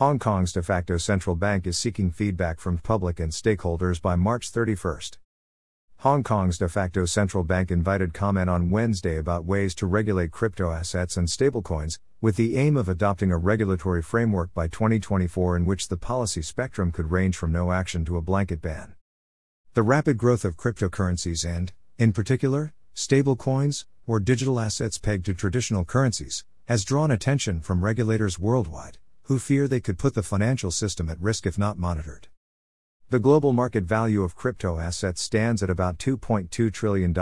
Hong Kong's de facto central bank is seeking feedback from public and stakeholders by March 31st. Hong Kong's de facto central bank invited comment on Wednesday about ways to regulate crypto assets and stablecoins, with the aim of adopting a regulatory framework by 2024 in which the policy spectrum could range from no action to a blanket ban. The rapid growth of cryptocurrencies and, in particular, stablecoins, or digital assets pegged to traditional currencies, has drawn attention from regulators worldwide, who fear they could put the financial system at risk if not monitored. The global market value of crypto assets stands at about $2.2 trillion,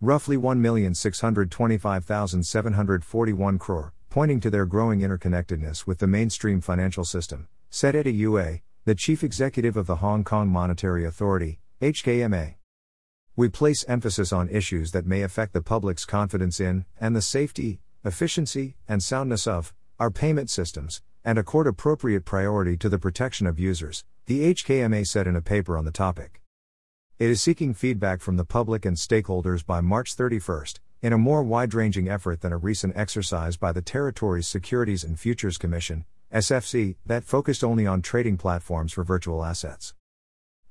roughly 1,625,741 crore, pointing to their growing interconnectedness with the mainstream financial system, said Eddie Yue, the chief executive of the Hong Kong Monetary Authority, HKMA. We place emphasis on issues that may affect the public's confidence in, and the safety, efficiency, and soundness of, our payment systems, and accord appropriate priority to the protection of users, the HKMA said in a paper on the topic. It is seeking feedback from the public and stakeholders by March 31st, in a more wide ranging effort than a recent exercise by the Territory's Securities and Futures Commission, SFC, that focused only on trading platforms for virtual assets.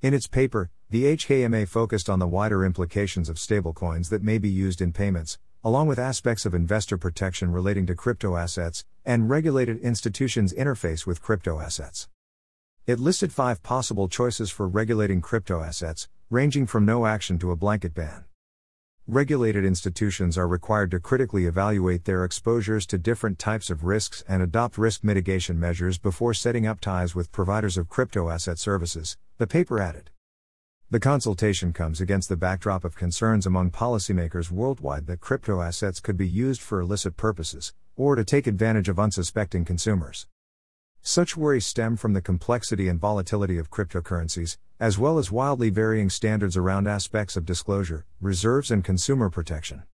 In its paper, the HKMA focused on the wider implications of stablecoins that may be used in payments, along with aspects of investor protection relating to crypto assets, and regulated institutions' interface with crypto assets. It listed five possible choices for regulating crypto assets, ranging from no action to a blanket ban. Regulated institutions are required to critically evaluate their exposures to different types of risks and adopt risk mitigation measures before setting up ties with providers of crypto asset services, the paper added. The consultation comes against the backdrop of concerns among policymakers worldwide that crypto assets could be used for illicit purposes, or to take advantage of unsuspecting consumers. Such worries stem from the complexity and volatility of cryptocurrencies, as well as wildly varying standards around aspects of disclosure, reserves, and consumer protection.